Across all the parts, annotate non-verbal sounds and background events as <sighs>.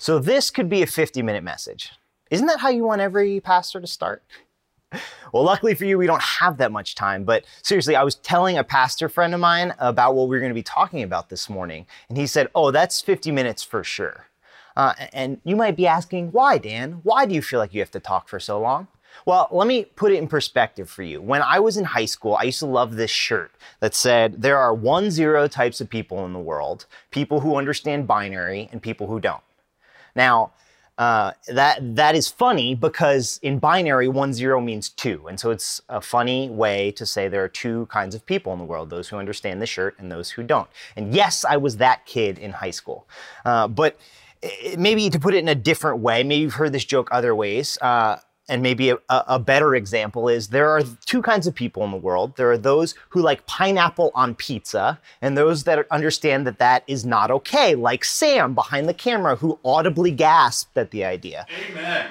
So, this could be a 50 minute message. Isn't that how you want every pastor to start? <laughs> Well, luckily for you, we don't have that much time. But seriously, I was telling a pastor friend of mine about what we are going to be talking about this morning. And he said, Oh, that's 50 minutes for sure. Uh, and you might be asking, Why, Dan? Why do you feel like you have to talk for so long? Well, let me put it in perspective for you. When I was in high school, I used to love this shirt that said, There are one zero types of people in the world people who understand binary and people who don't. Now, uh, that that is funny because in binary, one zero means two, and so it's a funny way to say there are two kinds of people in the world: those who understand the shirt and those who don't. And yes, I was that kid in high school, uh, but it, maybe to put it in a different way, maybe you've heard this joke other ways. Uh, and maybe a, a, better example is there are two kinds of people in the world. There are those who like pineapple on pizza, and those that understand that that is not okay, like Sam behind the camera, who audibly gasped at the idea. Amen.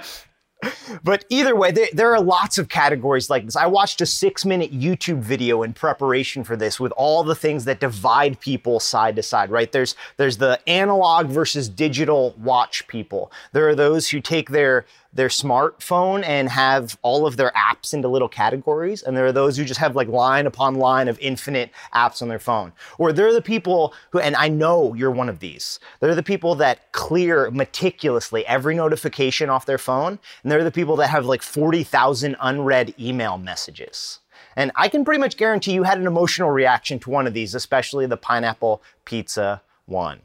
<laughs> But either way, there, there, are lots of categories like this. I watched a six minute YouTube video in preparation for this with all the things that divide people side to side, right? There's, there's the analog versus digital watch people. There are those who take their, their smartphone and have all of their apps into little categories. And there are those who just have like line upon line of infinite apps on their phone. Or they're the people who, and I know you're one of these, they're the people that clear meticulously every notification off their phone. And they're the people that have like 40,000 unread email messages. And I can pretty much guarantee you had an emotional reaction to one of these, especially the pineapple pizza one.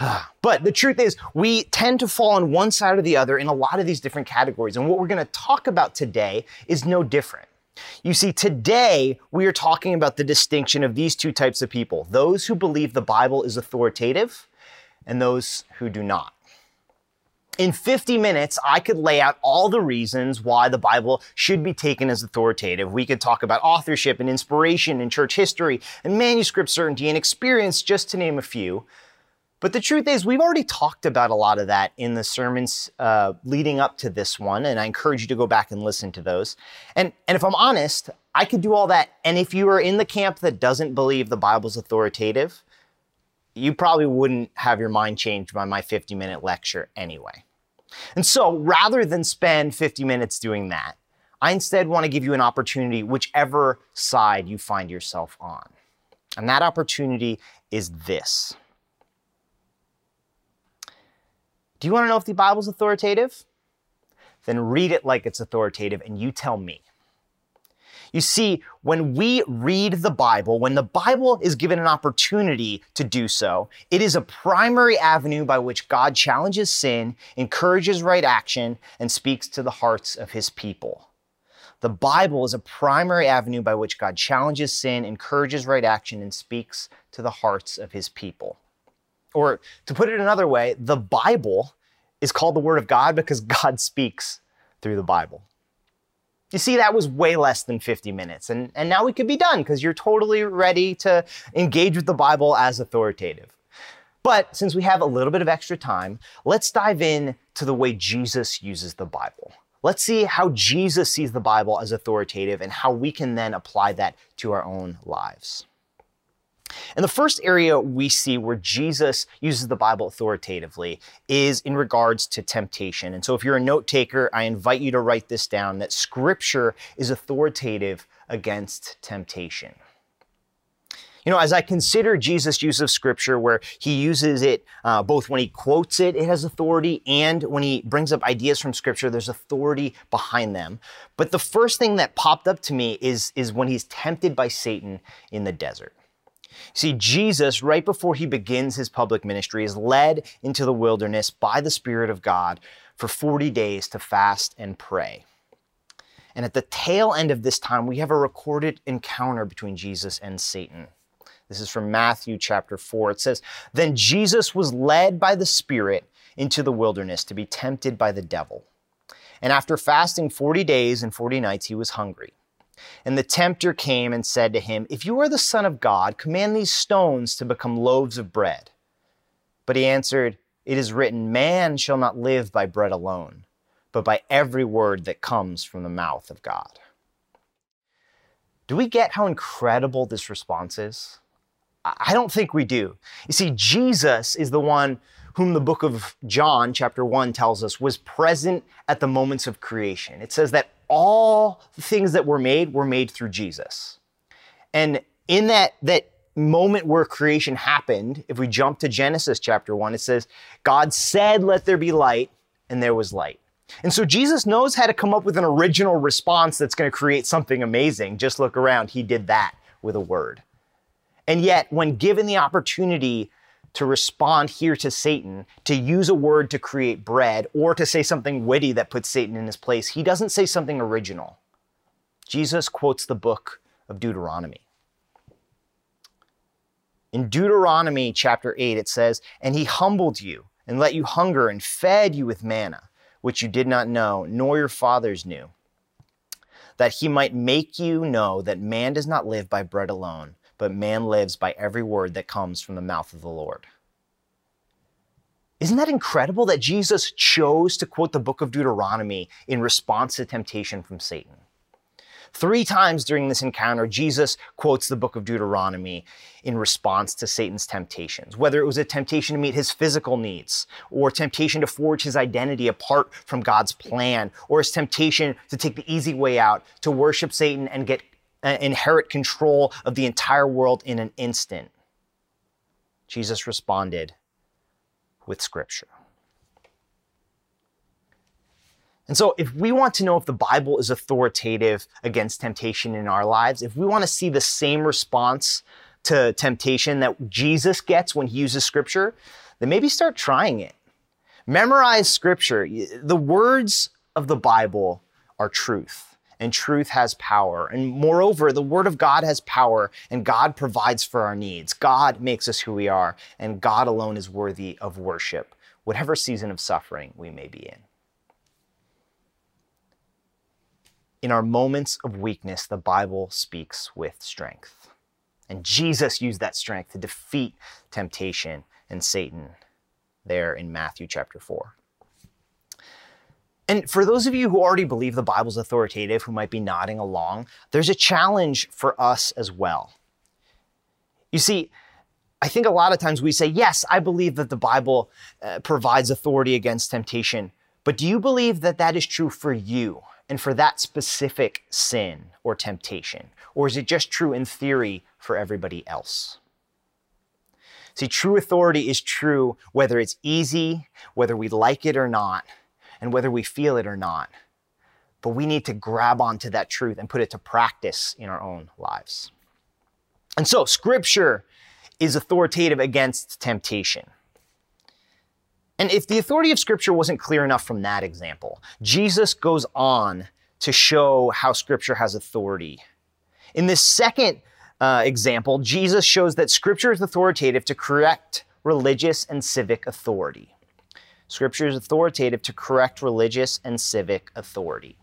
<sighs> But the truth is, we tend to fall on one side or the other in a lot of these different categories. And what we're going to talk about today is no different. You see, today we are talking about the distinction of these two types of people those who believe the Bible is authoritative and those who do not. In 50 minutes, I could lay out all the reasons why the Bible should be taken as authoritative. We could talk about authorship and inspiration and church history and manuscript certainty and experience, just to name a few. But the truth is, we've already talked about a lot of that in the sermons uh, leading up to this one, and I encourage you to go back and listen to those. And, and if I'm honest, I could do all that. And if you are in the camp that doesn't believe the Bible's authoritative, you probably wouldn't have your mind changed by my 50 minute lecture anyway. And so rather than spend 50 minutes doing that, I instead want to give you an opportunity, whichever side you find yourself on. And that opportunity is this. Do you want to know if the Bible's authoritative? Then read it like it's authoritative and you tell me. You see, when we read the Bible, when the Bible is given an opportunity to do so, it is a primary avenue by which God challenges sin, encourages right action, and speaks to the hearts of his people. The Bible is a primary avenue by which God challenges sin, encourages right action, and speaks to the hearts of his people. Or to put it another way, the Bible is called the Word of God because <laughs> God speaks through the Bible. You see, that was way less than 50 minutes, and, and now we could be done because you're totally ready to engage with the Bible as authoritative. But since we have a little bit of extra time, let's dive in to the way Jesus uses the Bible. Let's see how Jesus sees the Bible as authoritative and how we can then apply that to our own lives. And the first area we see where Jesus uses the Bible authoritatively is in regards to temptation. And so if you're a note taker, I invite you to write this down that scripture is authoritative against temptation. You know, as I consider Jesus' use of scripture, where he uses it uh, both when he quotes it, it has authority, and when he brings up ideas from scripture, there's authority behind them. But the first thing that popped up to me is, is when he's tempted by Satan in the desert. See, Jesus, right before he begins his public ministry, is led into the wilderness by the Spirit of God for 40 days to fast and pray. And at the tail end of this time, we have a recorded encounter between Jesus and Satan. This is from Matthew chapter 4. It says, Then Jesus was led by the Spirit into the wilderness to be tempted by the devil. And after fasting 40 days and 40 nights, he was hungry. And the tempter came and said to him, If you are the Son of God, command these stones to become loaves of bread. But he answered, It is written, Man shall not live by bread alone, but by every word that comes from the mouth of God. Do we get how incredible this response is? I don't think we do. You see, Jesus is the one whom the book of John, chapter 1, tells us was present at the moments of creation. It says that all the things that were made were made through Jesus. And in that, that moment where creation happened, if we jump to Genesis chapter 1, it says, God said, Let there be light, and there was light. And so Jesus knows how to come up with an original response that's going to create something amazing. Just look around. He did that with a word. And yet, when given the opportunity to respond here to Satan, to use a word to create bread, or to say something witty that puts Satan in his place, he doesn't say something original. Jesus quotes the book of Deuteronomy. In Deuteronomy chapter 8, it says, And he humbled you and let you hunger and fed you with manna, which you did not know, nor your fathers knew, that he might make you know that man does not live by bread alone, but man lives by every word that comes from the mouth of the Lord. Isn't that incredible that Jesus chose to quote the book of Deuteronomy in response to temptation from Satan? Three times during this encounter, Jesus quotes the book of Deuteronomy in response to Satan's temptations, whether it was a temptation to meet his physical needs, or temptation to forge his identity apart from God's plan, or his temptation to take the easy way out, to worship Satan and get uh, inherit control of the entire world in an instant. Jesus responded with Scripture. And so, if we want to know if the Bible is authoritative against temptation in our lives, if we want to see the same response to temptation that Jesus gets when he uses Scripture, then maybe start trying it. Memorize Scripture. The words of the Bible are truth, and truth has power. And moreover, the Word of God has power, and God provides for our needs. God makes us who we are, and God alone is worthy of worship, whatever season of suffering we may be in. In our moments of weakness, the Bible speaks with strength. And Jesus used that strength to defeat temptation and Satan there in Matthew chapter 4. And for those of you who already believe the Bible's authoritative, who might be nodding along, there's a challenge for us as well. You see, I think a lot of times we say, yes, I believe that the Bible uh, provides authority against temptation, but do you believe that that is true for you? and for that specific sin or temptation? Or is it just true in theory for everybody else? See, true authority is true whether it's easy, whether we like it or not, and whether we feel it or not. But we need to grab onto that truth and put it to practice in our own lives. And so, scripture is authoritative against temptation. And if the authority of Scripture wasn't clear enough from that example, Jesus goes on to show how Scripture has authority. In this second uh, example, Jesus shows that Scripture is authoritative to correct religious and civic authority. Scripture is authoritative to correct religious and civic authority.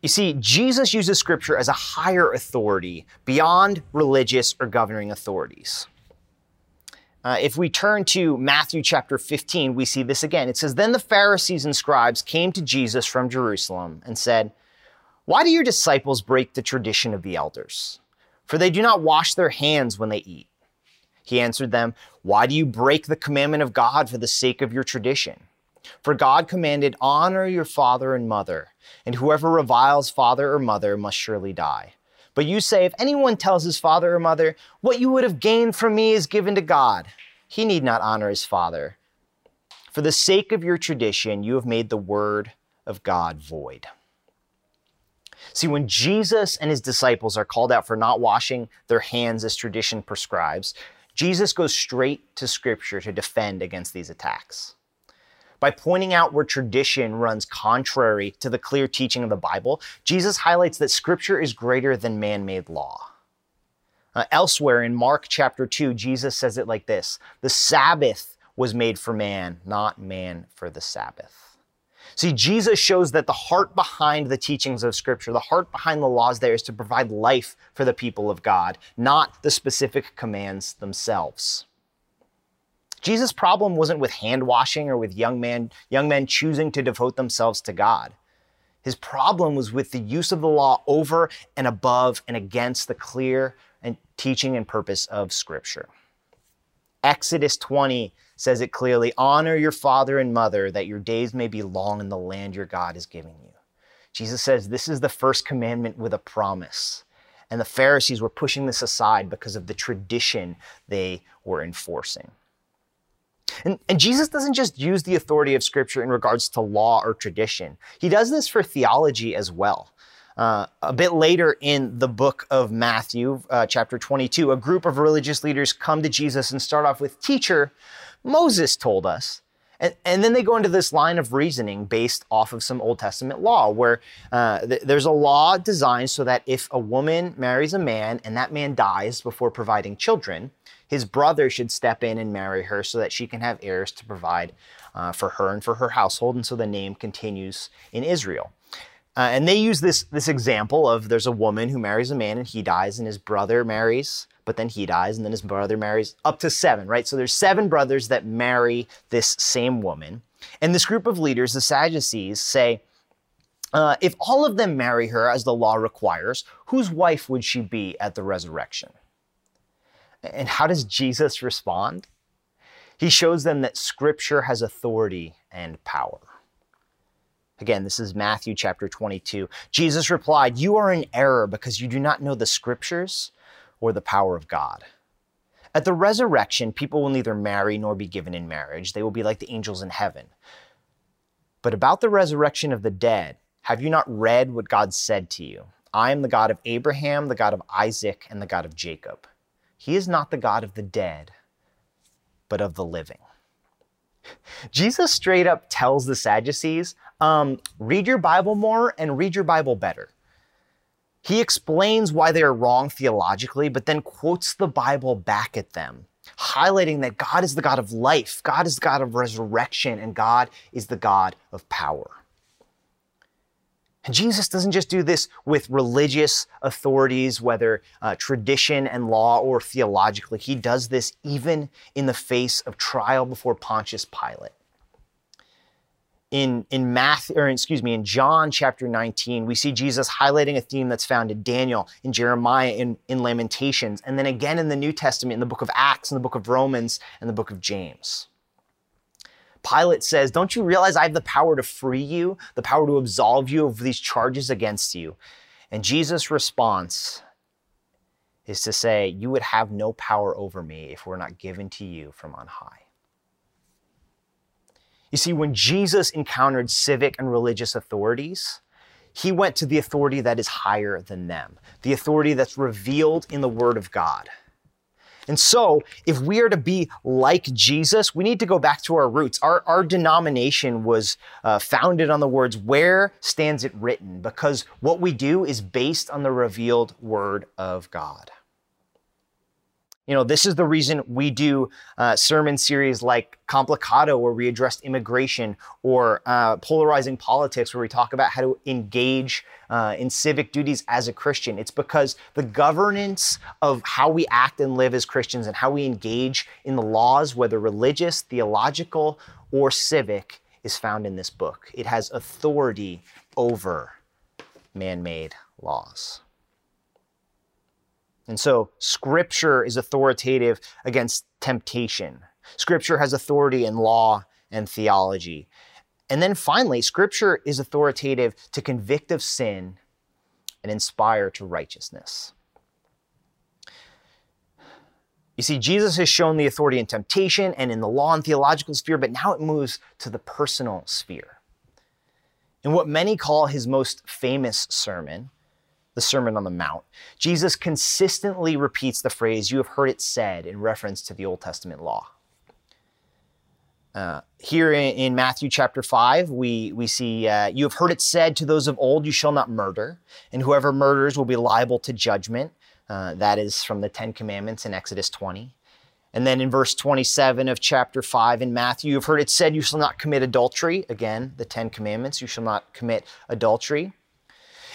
You see, Jesus uses Scripture as a higher authority beyond religious or governing authorities. Uh, if we turn to Matthew chapter 15, we see this again. It says, Then the Pharisees and scribes came to Jesus from Jerusalem and said, Why do your disciples break the tradition of the elders? For they do not wash their hands when they eat. He answered them, Why do you break the commandment of God for the sake of your tradition? For God commanded, Honor your father and mother, and whoever reviles father or mother must surely die. But you say, if anyone tells his father or mother, What you would have gained from me is given to God, he need not honor his father. For the sake of your tradition, you have made the word of God void. See, when Jesus and his disciples are called out for not washing their hands as tradition prescribes, Jesus goes straight to Scripture to defend against these attacks by pointing out where tradition runs contrary to the clear teaching of the Bible, Jesus highlights that Scripture is greater than man made law. Uh, elsewhere in Mark chapter 2, Jesus says it like this The Sabbath was made for man, not man for the Sabbath. See, Jesus shows that the heart behind the teachings of Scripture, the heart behind the laws there is to provide life for the people of God, not the specific commands themselves. Jesus' problem wasn't with hand washing or with young, man, young men choosing to devote themselves to God. His problem was with the use of the law over and above and against the clear and teaching and purpose of Scripture. Exodus 20 says it clearly honor your father and mother that your days may be long in the land your God is giving you. Jesus says this is the first commandment with a promise. And the Pharisees were pushing this aside because of the tradition they were enforcing. And, and, Jesus doesn't just use the authority of Scripture in regards to law or tradition, he does this for theology as well. Uh, a bit later in the book of Matthew, uh, chapter 22, a group of religious leaders come to Jesus and start off with, Teacher, Moses told us. And, and then they go into this line of reasoning based off of some Old Testament law, where uh, th- there's a law designed so that if a woman marries a man and that man dies before providing children, his brother should step in and marry her so that she can have heirs to provide uh, for her and for her household, and so the name continues in Israel. Uh, and they use this, this example of there's a woman who marries a man and he dies, and his brother marries, but then he dies, and then his brother marries up to seven, right? So there's seven brothers that marry this same woman. And this group of leaders, the Sadducees, say, uh, if all of them marry her as the law requires, whose wife would she be at the resurrection? And how does Jesus respond? He shows them that Scripture has authority and power. Again, this is Matthew chapter 22. Jesus replied, You are in error because you do not know the scriptures or the power of God. At the resurrection, people will neither marry nor be given in marriage. They will be like the angels in heaven. But about the resurrection of the dead, have you not read what God said to you? I am the God of Abraham, the God of Isaac, and the God of Jacob. He is not the God of the dead, but of the living. Jesus straight up tells the Sadducees, um, read your Bible more and read your Bible better. He explains why they are wrong theologically, but then quotes the Bible back at them, highlighting that God is the God of life, God is the God of resurrection, and God is the God of power. And Jesus doesn't just do this with religious authorities, whether uh, tradition and law or theologically. He does this even in the face of trial before Pontius Pilate. In, in Math, or excuse me, in John chapter 19, we see Jesus highlighting a theme that's found in Daniel, in Jeremiah, in, in Lamentations, and then again in the New Testament, in the book of Acts, in the book of Romans, and the book of James. Pilate says, Don't you realize I have the power to free you, the power to absolve you of these charges against you? And Jesus' response is to say, You would have no power over me if we're not given to you from on high. You see, when Jesus encountered civic and religious authorities, he went to the authority that is higher than them, the authority that's revealed in the Word of God. And so, if we are to be like Jesus, we need to go back to our roots. Our, our denomination was uh, founded on the words, Where stands it written? Because what we do is based on the revealed Word of God. You know, this is the reason we do uh, sermon series like Complicado, where we address immigration, or uh, polarizing politics, where we talk about how to engage uh, in civic duties as a Christian. It's because the governance of how we act and live as Christians and how we engage in the laws, whether religious, theological, or civic, is found in this book. It has authority over man made laws. And so scripture is authoritative against temptation. Scripture has authority in law and theology. And then finally, scripture is authoritative to convict of sin and inspire to righteousness. You see, Jesus has shown the authority in temptation and in the law and theological sphere, but now it moves to the personal sphere. In what many call his most famous sermon, the Sermon on the Mount, Jesus consistently repeats the phrase, You have heard it said, in reference to the Old Testament law. Uh, here in, in, Matthew chapter 5, we, we see, uh, You have heard it said to those of old, You shall not murder, and whoever murders will be liable to judgment. Uh, that is from the Ten Commandments in Exodus 20. And then in verse 27 of chapter 5 in Matthew, you've heard it said, You shall not commit adultery. Again, the Ten Commandments, you shall not commit adultery.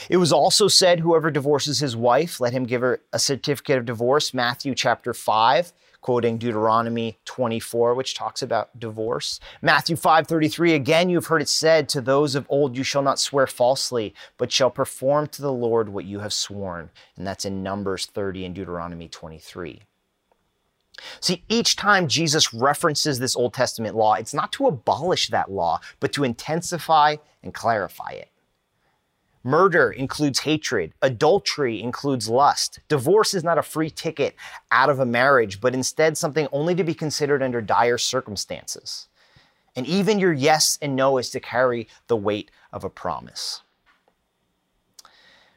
It was also said, whoever divorces his wife, let him give her a certificate of divorce, Matthew chapter 5, quoting Deuteronomy 24, which talks about divorce. Matthew 5:33, again you've heard it said to those of old, you shall not swear falsely, but shall perform to the Lord what you have sworn. And that's in Numbers 30 and Deuteronomy 23. See, each time Jesus references this Old Testament law, it's not to abolish that law, but to intensify and clarify it. Murder includes hatred. Adultery includes lust. Divorce is not a free ticket out of a marriage, but instead something only to be considered under dire circumstances. And even your yes and no is to carry the weight of a promise.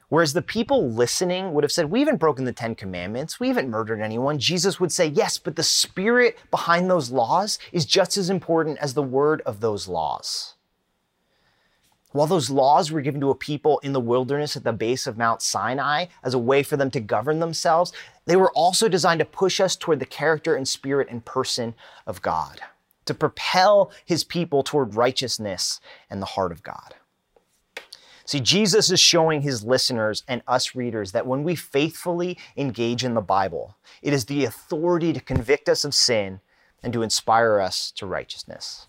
Whereas the people listening would have said, We haven't broken the Ten Commandments, we haven't murdered anyone. Jesus would say, Yes, but the spirit behind those laws is just as important as the word of those laws. While those laws were given to a people in the wilderness at the base of Mount Sinai as a way for them to govern themselves, they were also designed to push us toward the character and spirit and person of God, to propel his people toward righteousness and the heart of God. See, Jesus is showing his listeners and us readers that when we faithfully engage in the Bible, it is the authority to convict us of sin and to inspire us to righteousness.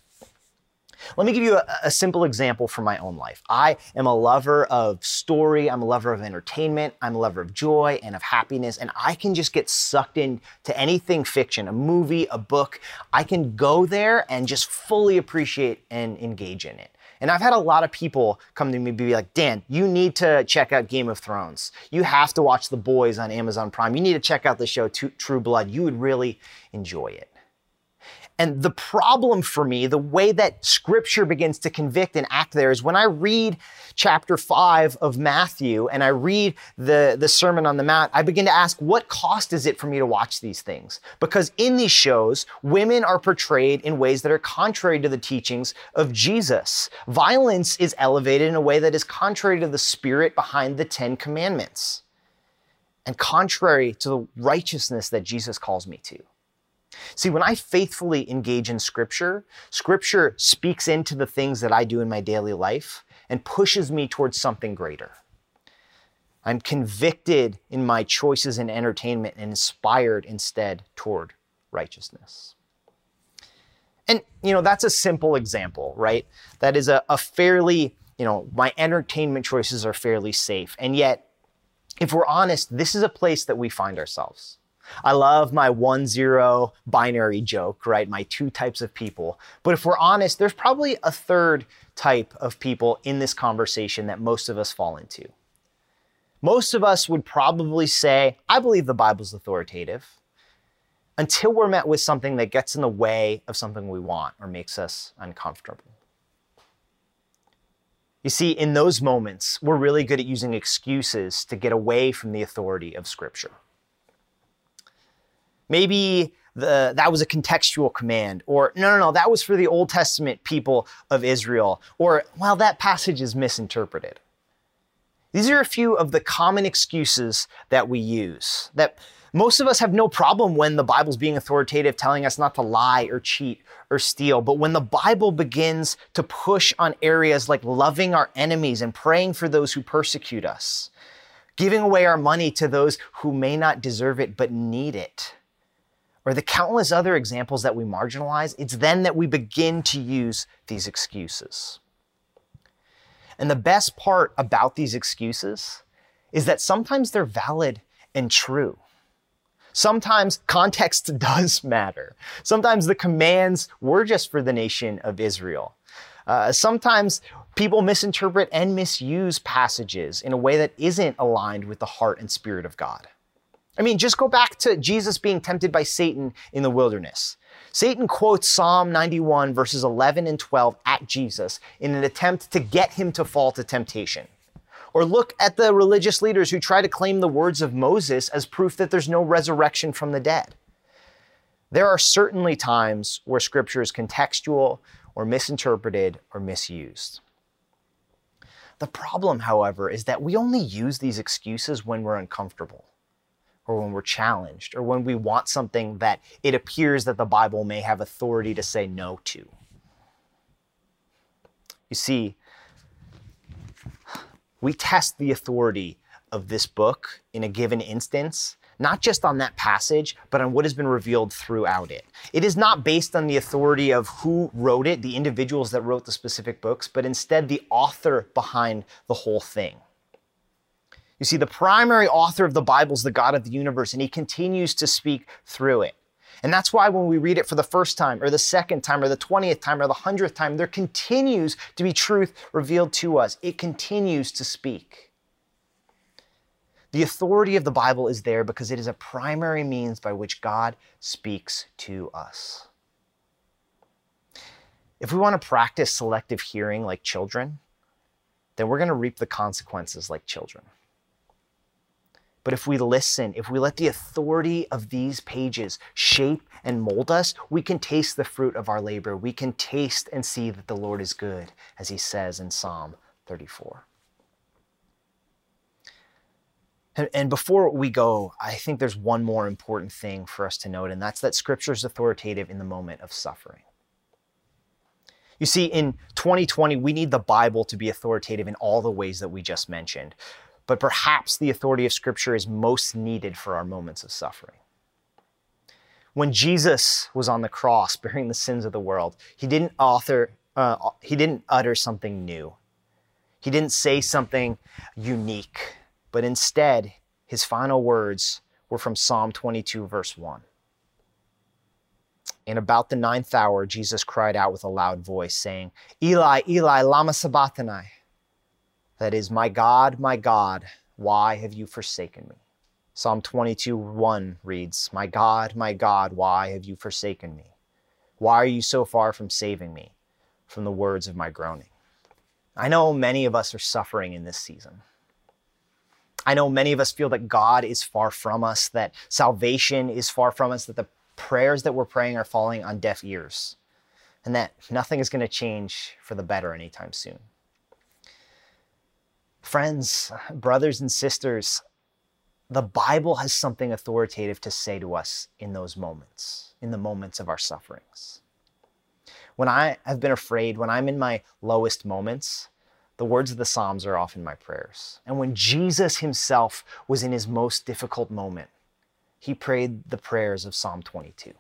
Let me give you a, a, simple example from my own life. I am a lover of story, I'm a lover of entertainment, I'm a lover of joy and of happiness, and I can just get sucked into anything fiction, a movie, a book. I can go there and just fully appreciate and engage in it. And I've had a lot of people come to me and be like, Dan, you need to check out Game of Thrones. You have to watch The Boys on Amazon Prime. You need to check out the show True Blood. You would really enjoy it. And the problem for me, the way that scripture begins to convict and act there is when I read chapter five of Matthew and I read the, the Sermon on the Mount, I begin to ask, what cost is it for me to watch these things? Because in these shows, women are portrayed in ways that are contrary to the teachings of Jesus. Violence is elevated in a way that is contrary to the spirit behind the Ten Commandments and contrary to the righteousness that Jesus calls me to. See, when I faithfully engage in Scripture, Scripture speaks into the things that I do in my daily life and pushes me towards something greater. I'm convicted in my choices in entertainment and inspired instead toward righteousness. And, you know, that's a simple example, right? That is a, a fairly, you know, my entertainment choices are fairly safe. And yet, if we're honest, this is a place that we find ourselves. I love my one zero binary joke, right? My two types of people. But if we're honest, there's probably a third type of people in this conversation that most of us fall into. Most of us would probably say, I believe the Bible's authoritative, until we're met with something that gets in the way of something we want or makes us uncomfortable. You see, in those moments, we're really good at using excuses to get away from the authority of Scripture. Maybe the, that was a contextual command, or no, no, no, that was for the Old Testament people of Israel, or well, that passage is misinterpreted. These are a few of the common excuses that we use. That most of us have no problem when the Bible's being authoritative, telling us not to lie or cheat or steal. But when the Bible begins to push on areas like loving our enemies and praying for those who persecute us, giving away our money to those who may not deserve it but need it, or the countless other examples that we marginalize, it's then that we begin to use these excuses. And the best part about these excuses is that sometimes they're valid and true. Sometimes context <laughs> does matter. Sometimes the commands were just for the nation of Israel. Uh, sometimes people misinterpret and misuse passages in a way that isn't aligned with the heart and spirit of God. I mean, just go back to Jesus being tempted by Satan in the wilderness. Satan quotes Psalm 91, verses 11 and 12 at Jesus in an attempt to get him to fall to temptation. Or look at the religious leaders who try to claim the words of Moses as proof that there's no resurrection from the dead. There are certainly times where scripture is contextual or misinterpreted or misused. The problem, however, is that we only use these excuses when we're uncomfortable or when we're challenged or when we want something that it appears that the Bible may have authority to say no to. You see, we test the authority of this book in a given instance, not just on that passage, but on what has been revealed throughout it. It is not based on the authority of who wrote it, the individuals that wrote the specific books, but instead the author behind the whole thing. You see, the primary author of the Bible is the God of the universe, and he continues to speak through it. And that's why when we read it for the first time, or the second time, or the 20th time, or the 100th time, there continues to be truth revealed to us. It continues to speak. The authority of the Bible is there because it is a primary means by which God speaks to us. If we want to practice selective hearing like children, then we're going to reap the consequences like children. But if we listen, if we let the authority of these pages shape and mold us, we can taste the fruit of our labor. We can taste and see that the Lord is good, as he says in Psalm 34. And, before we go, I think there's one more important thing for us to note, and that's that Scripture is authoritative in the moment of suffering. You see, in 2020, we need the Bible to be authoritative in all the ways that we just mentioned but perhaps the authority of Scripture is most needed for our moments of suffering. When Jesus was on the cross bearing the sins of the world, he didn't author, uh, he didn't utter something new. He didn't say something unique, but instead, his final words were from Psalm 22, verse 1. In about the ninth hour, Jesus cried out with a loud voice, saying, Eli, Eli, lama sabachthani? That is, My God, my God, why have you forsaken me? Psalm 22 1 reads, My God, my God, why have you forsaken me? Why are you so far from saving me from the words of my groaning? I know many of us are suffering in this season. I know many of us feel that God is far from us, that salvation is far from us, that the prayers that we're praying are falling on deaf ears, and that nothing is going to change for the better anytime soon. Friends, brothers, and sisters, the Bible has something authoritative to say to us in those moments, in the moments of our sufferings. When I have been afraid, when I'm in my lowest moments, the words of the Psalms are often my prayers. And when Jesus himself was in his most difficult moment, he prayed the prayers of Psalm 22.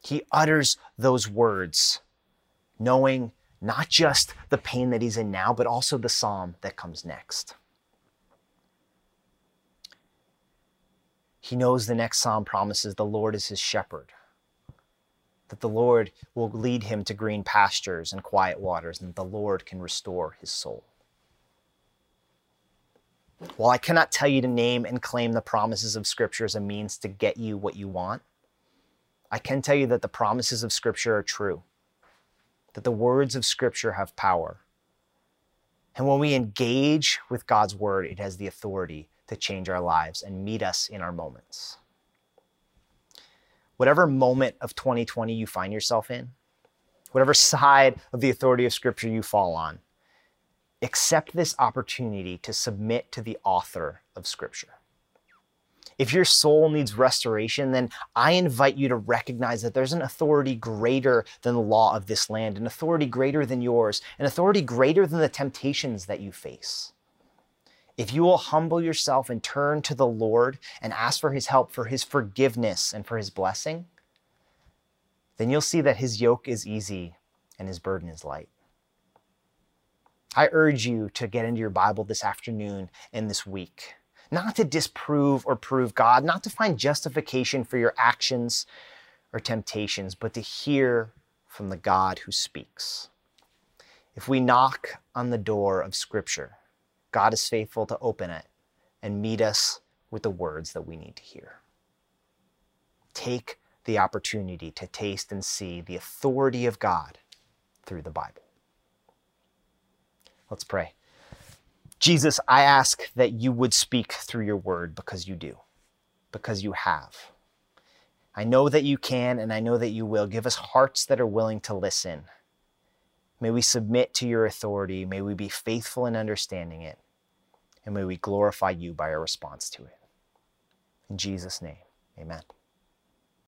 He utters those words knowing not just the pain that he's in now, but also the psalm that comes next. He knows the next psalm promises the Lord is his shepherd, that the Lord will lead him to green pastures and quiet waters, and that the Lord can restore his soul. While I cannot tell you to name and claim the promises of Scripture as a means to get you what you want, I can tell you that the promises of Scripture are true that the words of Scripture have power. And when we engage with God's word, it has the authority to change our lives and meet us in our moments. Whatever moment of 2020 you find yourself in, whatever side of the authority of Scripture you fall on, accept this opportunity to submit to the author of Scripture. If your soul needs restoration, then I invite you to recognize that there's an authority greater than the law of this land, an authority greater than yours, an authority greater than the temptations that you face. If you will humble yourself and turn to the Lord and ask for his help, for his forgiveness, and for his blessing, then you'll see that his yoke is easy and his burden is light. I urge you to get into your Bible this afternoon and this week not to disprove or prove God, not to find justification for your actions or temptations, but to hear from the God who speaks. If we knock on the door of Scripture, God is faithful to open it and meet us with the words that we need to hear. Take the opportunity to taste and see the authority of God through the Bible. Let's pray. Jesus, I ask that you would speak through your word because you do, because you have. I know that you can and I know that you will. Give us hearts that are willing to listen. May we submit to your authority. May we be faithful in understanding it. And may we glorify you by our response to it. In Jesus' name, amen.